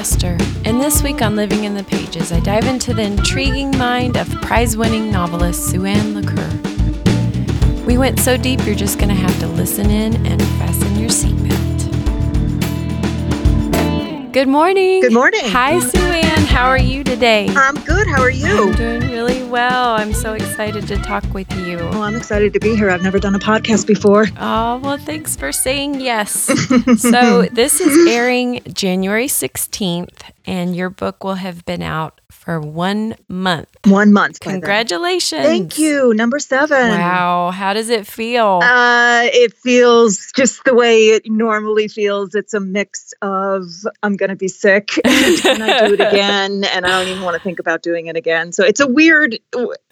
And this week on Living in the Pages, I dive into the intriguing mind of prize winning novelist Sue Ann LaCour. We went so deep, you're just going to have to listen in and fasten your seatbelt. Good morning. Good morning. Hi, Suanne. How are you today? I'm good. How are you? I'm doing really well. I'm so excited to talk with you. Oh, I'm excited to be here. I've never done a podcast before. Oh, well, thanks for saying yes. so, this is airing January 16th, and your book will have been out for one month. One month. Congratulations. Thank you. Number seven. Wow. How does it feel? Uh, it feels just the way it normally feels. It's a mix of I'm going to be sick and I do it again, and I don't even want to think about doing it again. So it's a weird,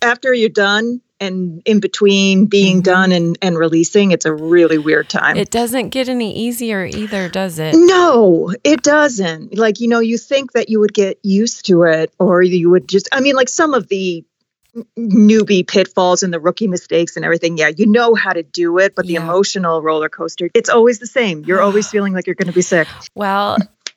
after you're done and in between being Mhm. done and, and releasing, it's a really weird time. it doesn't get any easier either, does it? No, it doesn't. Like, you know, you think that you would get used to it or you would just, I mean, like some of the newbie pitfalls and the rookie mistakes and everything. Yeah, you know how to do it, but the Yeah. emotional roller coaster, it's always the same. You're always feeling like you're going to be sick. Well,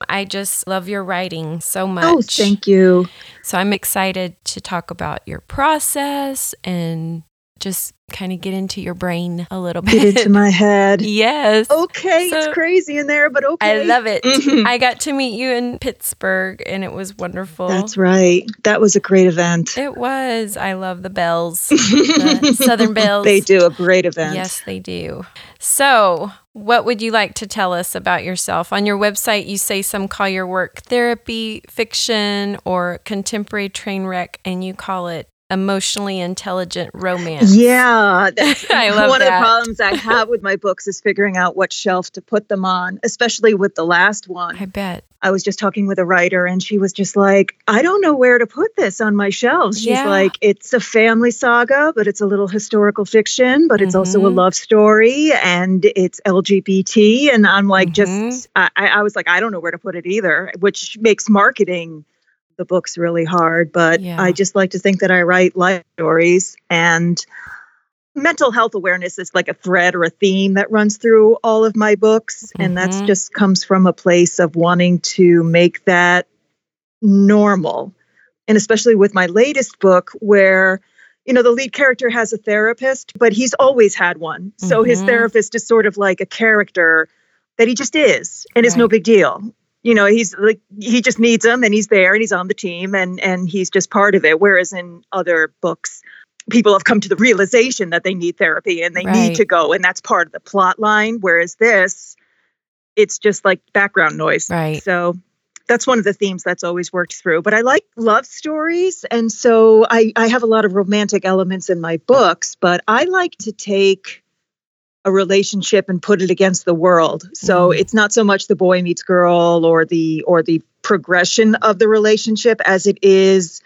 I just love your writing so much. Oh, thank you. So I'm excited to talk about your process and just kind of get into your brain a little bit. Get into my head. yes. Okay, So- it's crazy in there, but okay. I love it. Mhm. I got to meet you in Pittsburgh and it was wonderful. That's right. That was a great event. It was. I love the bells. The Southern Bells. They do a great event. Yes, they do. So, what would you like to tell us about yourself? On your website, you say some call your work therapy, fiction, or contemporary train wreck, and you call it emotionally intelligent romance. Yeah, that's I love one that. of the problems I have with my books is figuring out what shelf to put them on, especially with the last one. I bet. I was just talking with a writer and she was just like, I don't know where to put this on my shelves. She's Yeah. like, it's a family saga, but it's a little historical fiction, but it's also a Mhm. love story and it's LGBT. And I'm like, Mhm. just, I, I was like, I don't know where to put it either, which makes marketing the books really hard. But Yeah. I just like to think that I write life stories and mental health awareness is like a thread or a theme that runs through all of my books and that's Mhm. just comes from a place of wanting to make that normal and especially with my latest book where you know the lead character has a therapist but he's always had one so his Mhm. therapist is sort of like a character that he just is and it's no big deal you know he's like he just needs him and he's there and he's on the team and and he's just part of it. Whereas in other books people have come to the realization that they need therapy and they Right. need to go and that's part of the plot line. Whereas this it's just like background noise. Right. so that's one of the themes that's always worked through. But i like love stories. And so i i have a lot of romantic elements in my books but i like to take a relationship and put it against the world so Mm. it's not so much the boy meets girl or the or the progression of the relationship as it is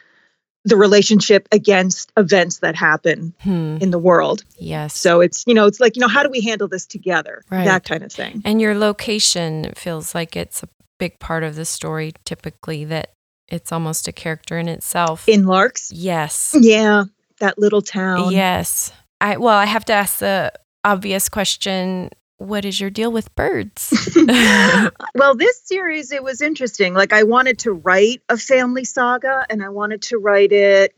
the relationship against events that happen Hmm. in the world Yes. so it's you know it's like you know how do we handle this together Right. that kind of thing and your location feels like it's a big part of the story, typically, that it's almost a character in itself. in larks yes. yeah that little town Yes. I well, I have to ask the obvious question, what is your deal with birds? well, this series, it was interesting. Like, I wanted to write a family saga and I wanted to write it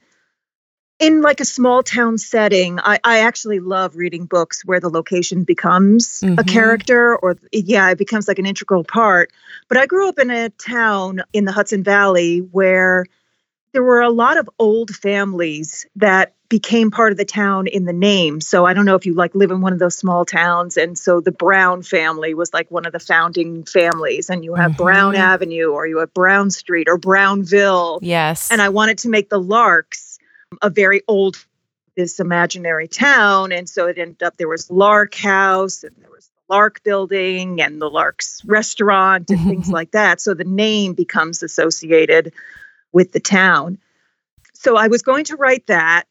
in like a small town setting. I, I actually love reading books where the location becomes a Mhm. character or, yeah, it becomes like an integral part. But I grew up in a town in the Hudson Valley where there were a lot of old families that became part of the town in the name. So I don't know if you like live in one of those small towns. And so the Brown family was like one of the founding families. And you have Brown Mhm. Avenue or you have Brown Street or Brownville. yes. And I wanted to make the Larks a very old this imaginary town. And so it ended up there was Lark House and there was the Lark Building and the Lark's restaurant and things like that. So the name becomes associated with the town. So I was going to write that.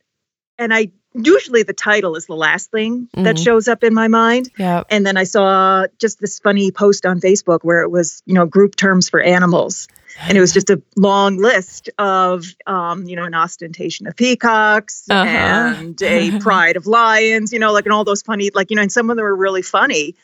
And I usually the title is the last thing that Mhm. shows up in my mind. Yep. And then I saw just this funny post on Facebook where it was, you know, group terms for animals. And it was just a long list of, um, you know, an ostentation of peacocks Uh-huh. and a pride of lions, you know, like, and all those funny, like, you know, and some of them were really funny.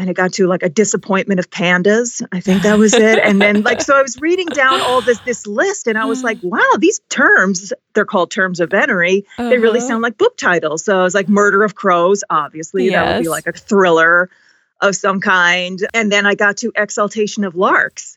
And it got to like a disappointment of pandas. I think that was it. and then like so I was reading down all this this list and I was like, wow, these terms, they're called terms of venery. Uh-huh. They really uh-huh. sound like book titles. So I was like Murder of Crows, obviously. Yes. That would be like a thriller of some kind. And then I got to Exaltation of Larks.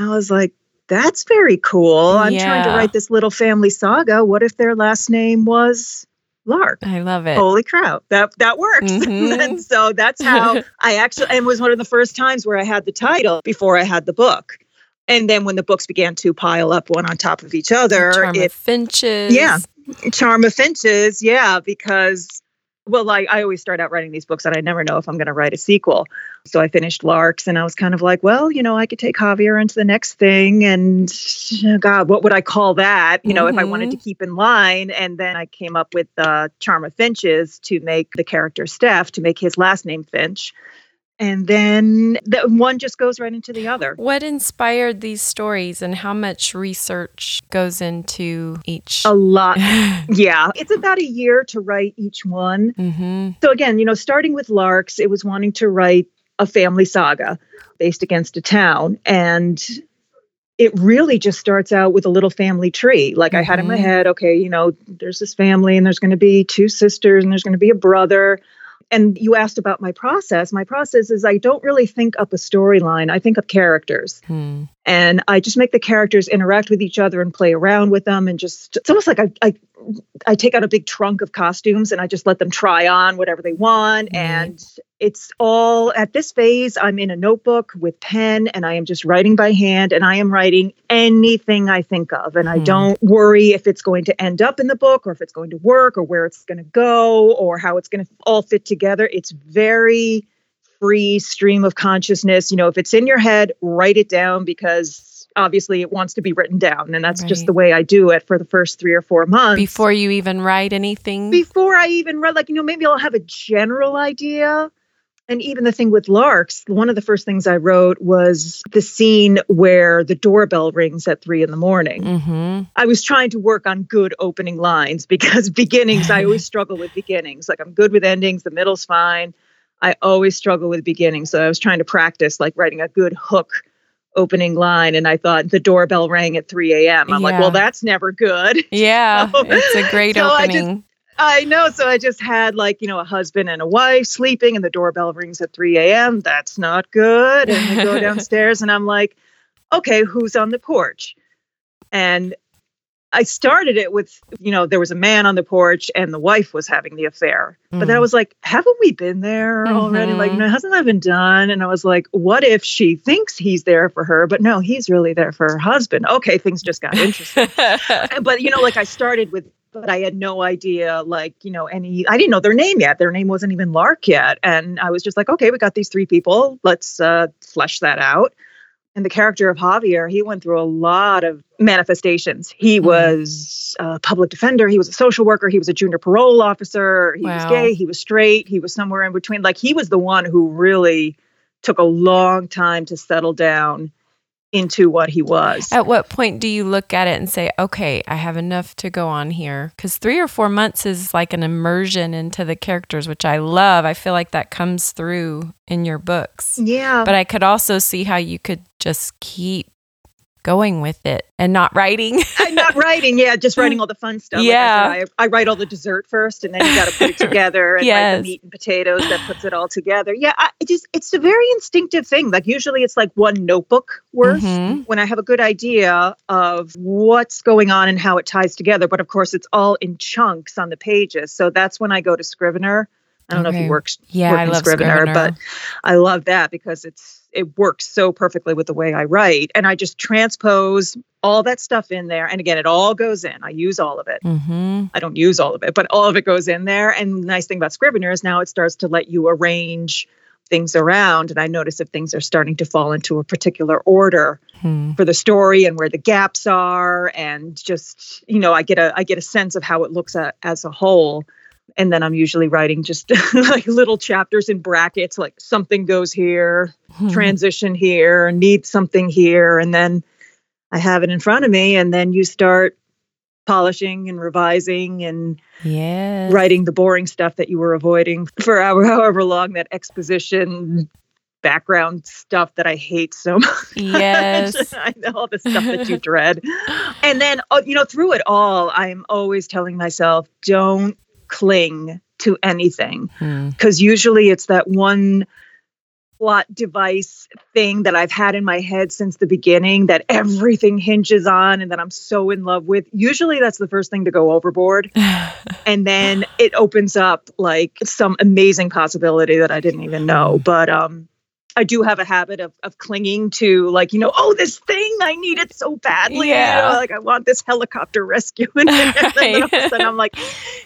I was like, that's very cool. I'm yeah. trying to write this little family saga. What if their last name was Lark. I love it. Holy crap. That that works. Mm-hmm. and so that's how I actually and was one of the first times where I had the title before I had the book. And then when the books began to pile up one on top of each other, Charm it, of Finches. Yeah. Charm of Finches, yeah, because well, like I always start out writing these books and I never know if I'm going to write a sequel. So I finished Larks and I was kind of like, well, you know, I could take Javier into the next thing. And God, what would I call that? You know, mm-hmm. if I wanted to mm-hmm. keep in line. And then I came up with uh, Charm of Finches to make the character Steph, to make his last name Finch and then the one just goes right into the other. What inspired these stories and how much research goes into each? A lot. yeah. It's about a year to write each one. Mm-hmm. So, again, you know, starting with Larks, it was wanting to write a family saga based against a town. And it really just starts out with a little family tree. Like mm-hmm. I had in my mm-hmm. head, okay, you know, there's this family and there's going to be two sisters and there's going to be a brother and you asked about my process. My process is I don't really think up a storyline, I think of characters. Hmm. And I just make the characters interact with each other and play around with them. And just, it's almost like I, I, I take out a big trunk of costumes and I just let them try on whatever they want. And it's all at this phase, I'm in a notebook with pen and I am just writing by hand and I am writing anything I think of. And mm. I hmm. don't worry if it's going to end up in the book or if it's going to work or where it's going to go or how it's going to all fit together. It's very free stream of consciousness. You know, if it's in your head, write it down because obviously it wants to be written down and that's right. just the way i do it for the first three or four months before you even write anything before i even write like you know maybe i'll have a general idea and even the thing with larks one of the first things i wrote was the scene where the doorbell rings at three in the morning mm-hmm. i was trying to work on good opening lines because beginnings i always struggle with beginnings like i'm good with endings the middle's fine i always struggle with beginnings so i was trying to practice like writing a good hook opening line and I thought the doorbell rang at 3 a.m. I'm yeah. like, well, that's never good. Yeah. So, it's a great so opening. I, know. So I just had like, you know, a husband and a wife sleeping and the doorbell rings at 3 a.m. That's not good. And I go downstairs and I'm like, okay, who's on the porch? And I started it with, you know, there was a man on the porch and the wife was having the affair. Mm. But then I mm. was like, haven't we been there mm-hmm. already? Like, mm-hmm. no, hasn't that been done? And I was like, what if she thinks he's there for her, but no, he's really there for her husband? Okay, things just got interesting. but, you know, like I started with, but I had no idea, like, you know, any, I didn't know their name yet. Their name wasn't even Lark yet. And I was just like, okay, we got these three people. Let's uh, flesh that out and the character of Javier, he went through a lot of manifestations. He mm-hmm. was a public defender, he was a social worker, he was a junior parole officer, he wow. was gay, he was straight, he was somewhere in between. Like he was the one who really took a long time to settle down into what he was. At what point do you look at it and say, okay, I have enough to go on here? Because three or four months is like an immersion into the characters, which I love. I feel like that comes through in your books. Yeah. But I could also see how you could just keep going with it and not writing. I'm not writing, yeah, just writing all the fun stuff. Yeah, like I, I, I, write all the dessert first, and then you got to put it together, and yes. like the meat and potatoes that puts it all together. Yeah, I, it just it's a very instinctive thing. Like usually, it's like one notebook worth mm-hmm. when I have a good idea of what's going on and how it ties together. But of course, it's all in chunks on the pages, so that's when I go to Scrivener. I don't okay. know if he works. Yeah, I love Scrivener, Scrivener, but I love that because it's it works so perfectly with the way I write. And I just transpose all that stuff in there. And again, it all goes in. I use all of it. Mm-hmm. I don't use all of it, but all of it goes in there. And the nice thing about Scrivener is now it starts to let you arrange things around. And I notice if things are starting to fall into a particular order hmm. for the story and where the gaps are. And just, you know, I get a I get a sense of how it looks at, as a whole and then I'm usually writing just like little chapters in brackets, like something goes here, hmm. transition here, need something here, and then I have it in front of me, and then you start polishing and revising and yes. writing the boring stuff that you were avoiding for however, however long that exposition background stuff that I hate so much. Yes. I know all the stuff that you dread. And then, uh, you know, through it all, I'm always telling myself, don't cling to anything. Because Hmm. usually it's that one plot device thing that I've had in my head since the beginning that everything hinges on and that I'm so in love with. Usually that's the first thing to go overboard. And then it opens up like some amazing possibility that I didn't even know. But um I do have a habit of of clinging to like, you know, oh, this thing I need it so badly. you know, like I want this helicopter rescue. and then all of a sudden I'm like,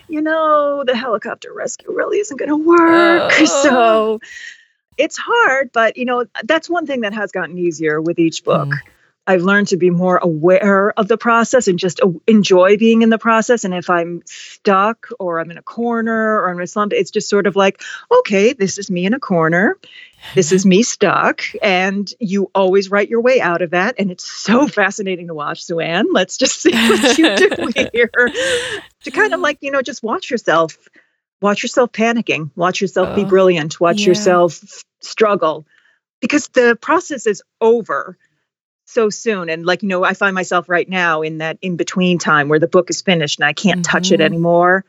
you know, the helicopter rescue really isn't gonna work. Oh. So it's hard, but you know, that's one thing that has gotten easier with each book. Mm. I've learned to be more aware of the process and just enjoy being in the process. And if I'm stuck or I'm in a corner or I'm in a slump, it's just sort of like, okay, this is me in a corner. This is me stuck. And you always write your way out of that. And it's so fascinating to watch, Suanne. Let's just see what you do here. To kind of like, you know, just watch yourself, watch yourself panicking, watch yourself be Oh, brilliant, watch yeah. yourself struggle because the process is over so soon and like you know i find myself right now in that in between time where the book is finished and i can't touch it Mhm. anymore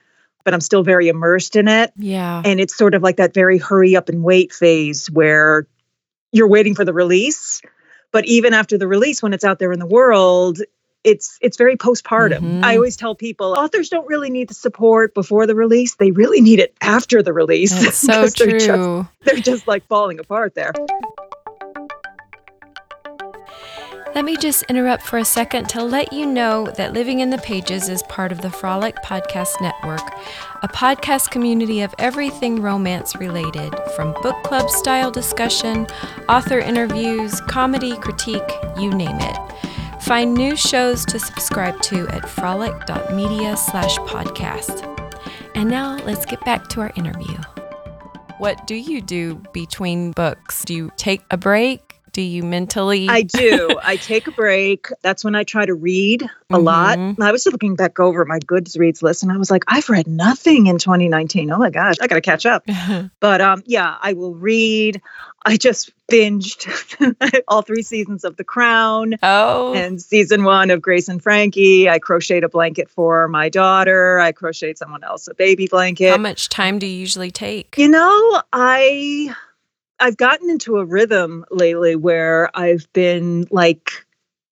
but i'm still very immersed in it Yeah. and it's sort of like that very hurry up and wait phase where you're waiting for the release but even after the release when it's out there in the world it's it's very postpartum Mhm. i always tell people authors don't really need the support before the release they really need it after the release That's so 'Cause they're just- true. they're just like falling apart there Let me just interrupt for a second to let you know that Living in the Pages is part of the Frolic Podcast Network, a podcast community of everything romance related, from book club style discussion, author interviews, comedy, critique, you name it. Find new shows to subscribe to at frolic.media slash podcast. And now let's get back to our interview. What do you do between books? Do you take a break? Do you mentally? I do. I take a break. That's when I try to read a lot. Mhm. I was looking back over my Goodreads list and I was like, I've read nothing in 2019. Oh my gosh, I got to catch up. But um, yeah, I will read. I just binged all three seasons of The Crown oh, and season one of Grace and Frankie. I crocheted a blanket for my daughter. I crocheted someone else a baby blanket. how much time do you usually take? You know, I I've gotten into a rhythm lately where I've been like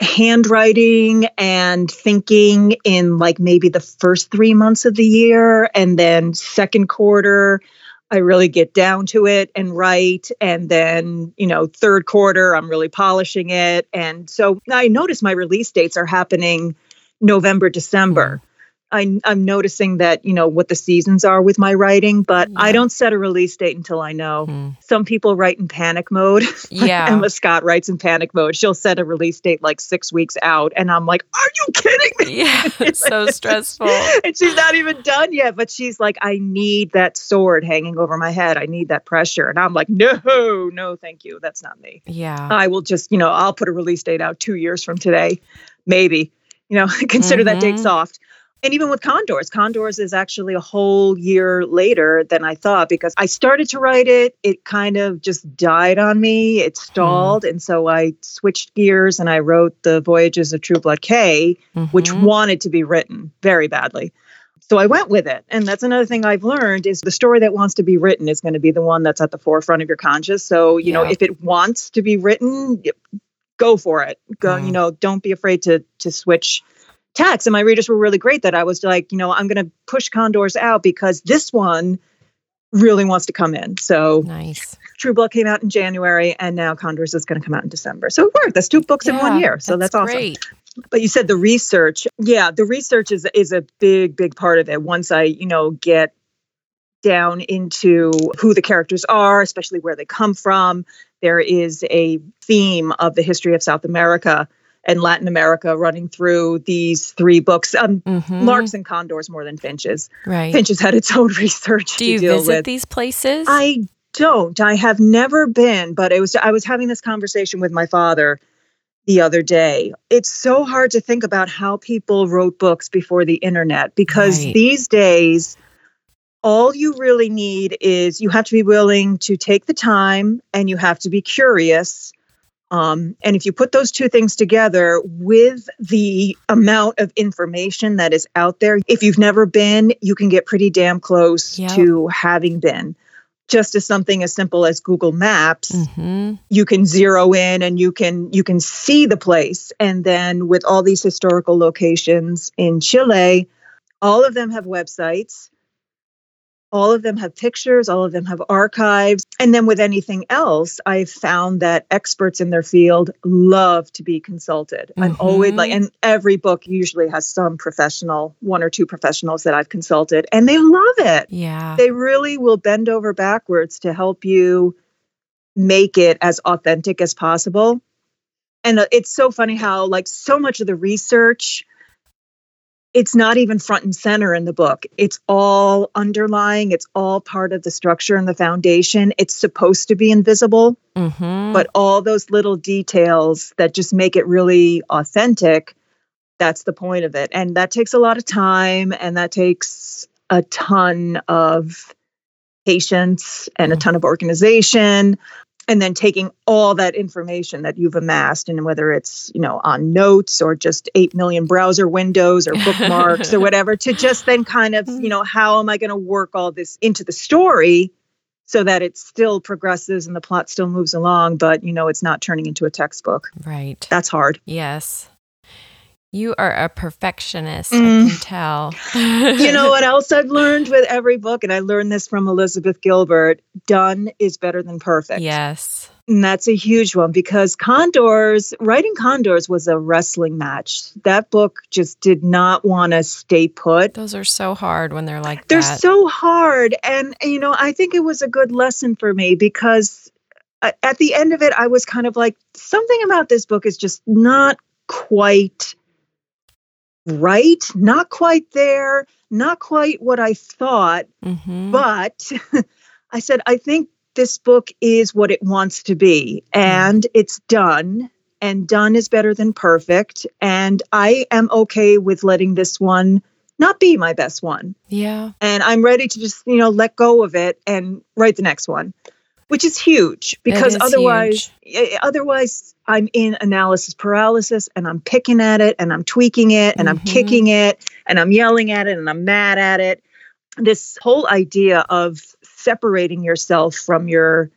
handwriting and thinking in like maybe the first 3 months of the year and then second quarter I really get down to it and write and then, you know, third quarter I'm really polishing it and so I notice my release dates are happening November December. Mm. I, I'm noticing that, you know, what the seasons are with my writing, but I don't set a release date until I know. Hmm. Some people write in panic mode. Yeah. Emma Scott writes in panic mode. She'll set a release date like six weeks out. And I'm like, are you kidding me? Yeah, it's so stressful. and she's not even done yet, but she's like, I need that sword hanging over my head. I need that pressure. And I'm like, no, no, thank you. That's not me. Yeah. I will just, you know, I'll put a release date out two years from today, maybe. You know, consider that date soft. And even with Condors, Condors is actually a whole year later than I thought because I started to write it. It kind of just died on me. It stalled. And so I switched gears and I wrote The Voyages of Trueblood Kaye, which Mhm. wanted to be written very badly. So I went with it. And that's another thing I've learned is the story that wants to be written is going to be the one that's at the forefront of your conscious. So, you know, if it wants to be written, go for it. Go, Mm. you know, don't be afraid to to switch tacks. And my readers were really great that I was like, you know, I'm going to push Condors out because this one really wants to come in. So nice. Trueblood came out in January and now Condors is going to come out in December. So it worked. That's two books in one year. So that's, awesome. Great. But you said the research. Yeah, the research is is a big, big part of it. Once I, you know, get down into who the characters are, especially where they come from, there is a theme of the history of South America and Latin America running through these three books. Um, Mhm. Larks and condors more than finches. Right. Finches had its own research Do you visit with. these places? I don't. I have never been, but it was I was having this conversation with my father the other day. It's so hard to think about how people wrote books before the internet because Right. these days, all you really need is you have to be willing to take the time and you have to be curious. Um, and if you put those two things together with the amount of information that is out there, if you've never been, you can get pretty damn close Yep. to having been. Just as something as simple as Google Maps, hmm you can zero in and you can you can see the place and then with all these historical locations in Chile all of them have websites all of them have pictures all of them have archives and then with anything else i've found that experts in their field love to be consulted i'm always like Mhm. and every book usually has some professional one or two professionals that i've consulted and they love it Yeah. they really will bend over backwards to help you make it as authentic as possible. And uh, it's so funny how, like, so much of the research, it's not even front and center in the book. It's all underlying, it's all part of the structure and the foundation. It's supposed to be invisible, hmm but all those little details that just make it really authentic, that's the point of it. And that takes a lot of time and that takes a ton of patience and a Mhm. ton of organization and then taking all that information that you've amassed and whether it's you know on notes or just 8 million browser windows or bookmarks or whatever to just then kind of you mm-hmm. know how am i going to work all this into the story so that it still progresses and the plot still moves along but you know it's not turning into a textbook Right. that's hard Yes. You are a perfectionist, Mm. I can tell. you know what else i've learned with every book and i learned this from elizabeth gilbert done is better than perfect Yes. And that's a huge one because Condors, writing Condors was a wrestling match. That book just did not want to stay put. Those are so hard when they're like They're that. so hard. And, you know, I think it was a good lesson for me because at the end of it, I was kind of like, something about this book is just not quite right, not quite there, not quite what I thought. hmm But I said, I think this book is what it wants to be, and it's done. And done is better than perfect. And I am okay with letting this one not be my best one. yeah. And I'm ready to just, you know, let go of it and write the next one, which is huge because is otherwise, eh, otherwise I'm in analysis paralysis and I'm picking at it and I'm tweaking it and I'm Mhm. kicking it and I'm yelling at it and I'm mad at it. This whole idea of separating yourself from your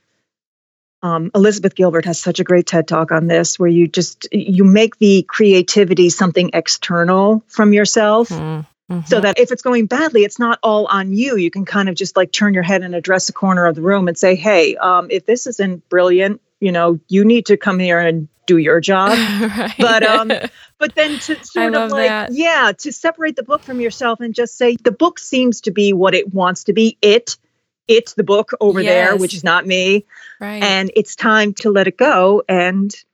um, Elizabeth Gilbert has such a great TED talk on this, where you just you make the creativity something external from yourself, Mm, so mhm. that if it's going badly, it's not all on you. You can kind of just like turn your head and address a corner of the room and say, "Hey, um, if this isn't brilliant, you know, you need to come here and do your job." right. but, um, but then to sort of like that. yeah to separate the book from yourself and just say the book seems to be what it wants to be it it's the book over there which is not me right. and it's time to let it go and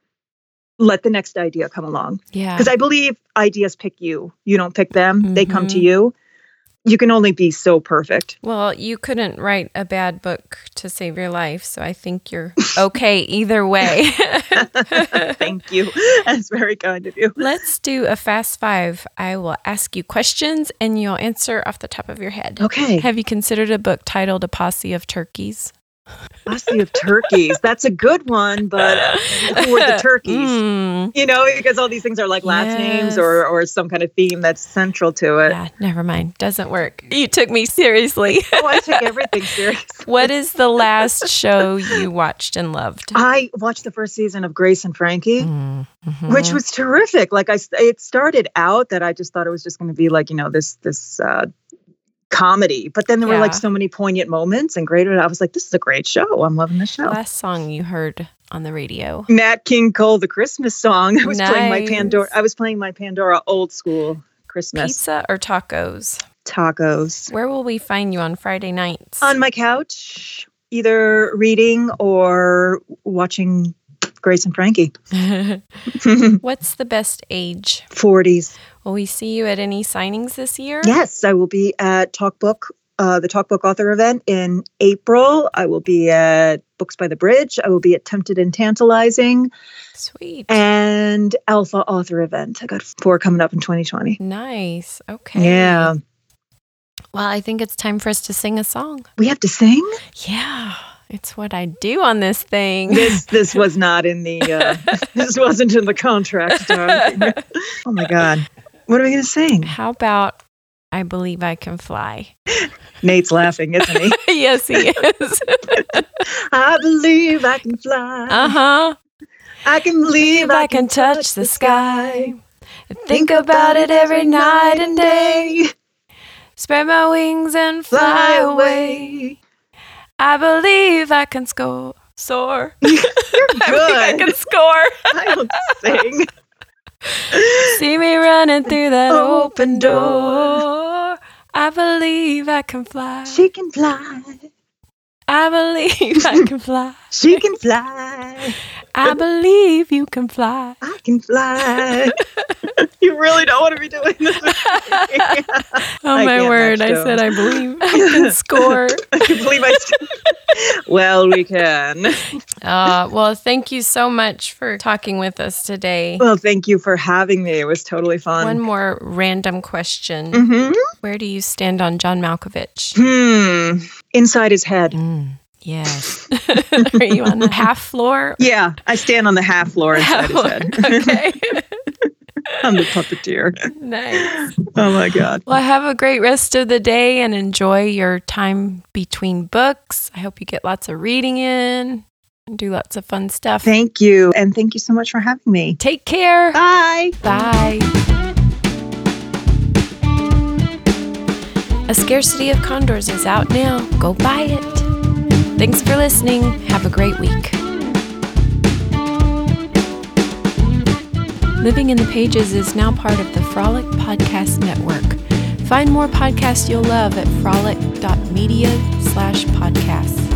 let the next idea come along yeah. because i believe ideas pick you you don't pick them they come to Mhm. you you can only be so perfect Well, you couldn't write a bad book to save your life, so I think you're okay either way. thank you that's very kind of you Let's do a fast five. I will ask you questions and you'll answer off the top of your head. okay Have you considered a book titled A Posse of Turkeys? Posse of turkeys that's a good one but uh, who are the turkeys Mm, you know, because all these things are like last names or or some kind of theme that's central to it. yeah, never mind. Doesn't work. You took me seriously. Oh, I take everything serious. what is the last show you watched and loved? I watched the first season of Grace and Frankie, Mm, mhm. which was terrific. Like I, it started out that I just thought it was just going to be like you know this this uh, comedy, but then there were like so many poignant moments and great. And I was like, this is a great show. I'm loving this show. last song you heard on the radio. Nat King Cole, the Christmas song. I was playing my Pandora. I was playing my Pandora old school Christmas Pizza or tacos? tacos. Where will we find you on Friday nights? on my couch, either reading or watching Grace and Frankie. What's the best age? 40s. Will we see you at any signings this year? Yes, I will be at Talk Book uh, the Talk Book Author event in April. I will be at Books by the Bridge. I will be at Tempted and Tantalizing Sweet. and Alpha Author event. I got four coming up in 2020. nice. Okay. Yeah. Well, I think it's time for us to sing a song. We have to sing? Yeah. It's what I do on this thing. This this was not in the uh, this wasn't in the contract. darling. oh my god. What are we gonna sing? How about I believe I can fly? Nate's laughing, isn't he? yes, he is. I believe I can fly. uh huh. I can believe I can touch the sky. Think about it every night and day. Spread my wings and fly Fly away. I believe I can score. Soar. You're I believe I can score. I don't sing. See me running through that open Open door. I believe I can fly. She can fly. I believe I can fly. She can fly. I believe you can fly. Can fly. you really don't want to be doing this. with me. Oh my word! I said I believe I can score. I can believe I. St- well, we can. Uh, well, thank you so much for talking with us today. Well, thank you for having me. It was totally fun. One more random question: hmm Where do you stand on John Malkovich? Hmm. Inside his head. Mm, yes. Are you on the half floor? Yeah, I stand on the half floor inside his head. okay. I'm the puppeteer. nice. Oh my god. Well, have a great rest of the day and enjoy your time between books. I hope you get lots of reading in and do lots of fun stuff. Thank you, and thank you so much for having me. Take care. Bye. Bye. A Scarcity of Condors is out now. Go buy it. Thanks for listening. Have a great week. Living in the Pages is now part of the Frolic Podcast Network. Find more podcasts you'll love at frolic.media slash podcasts.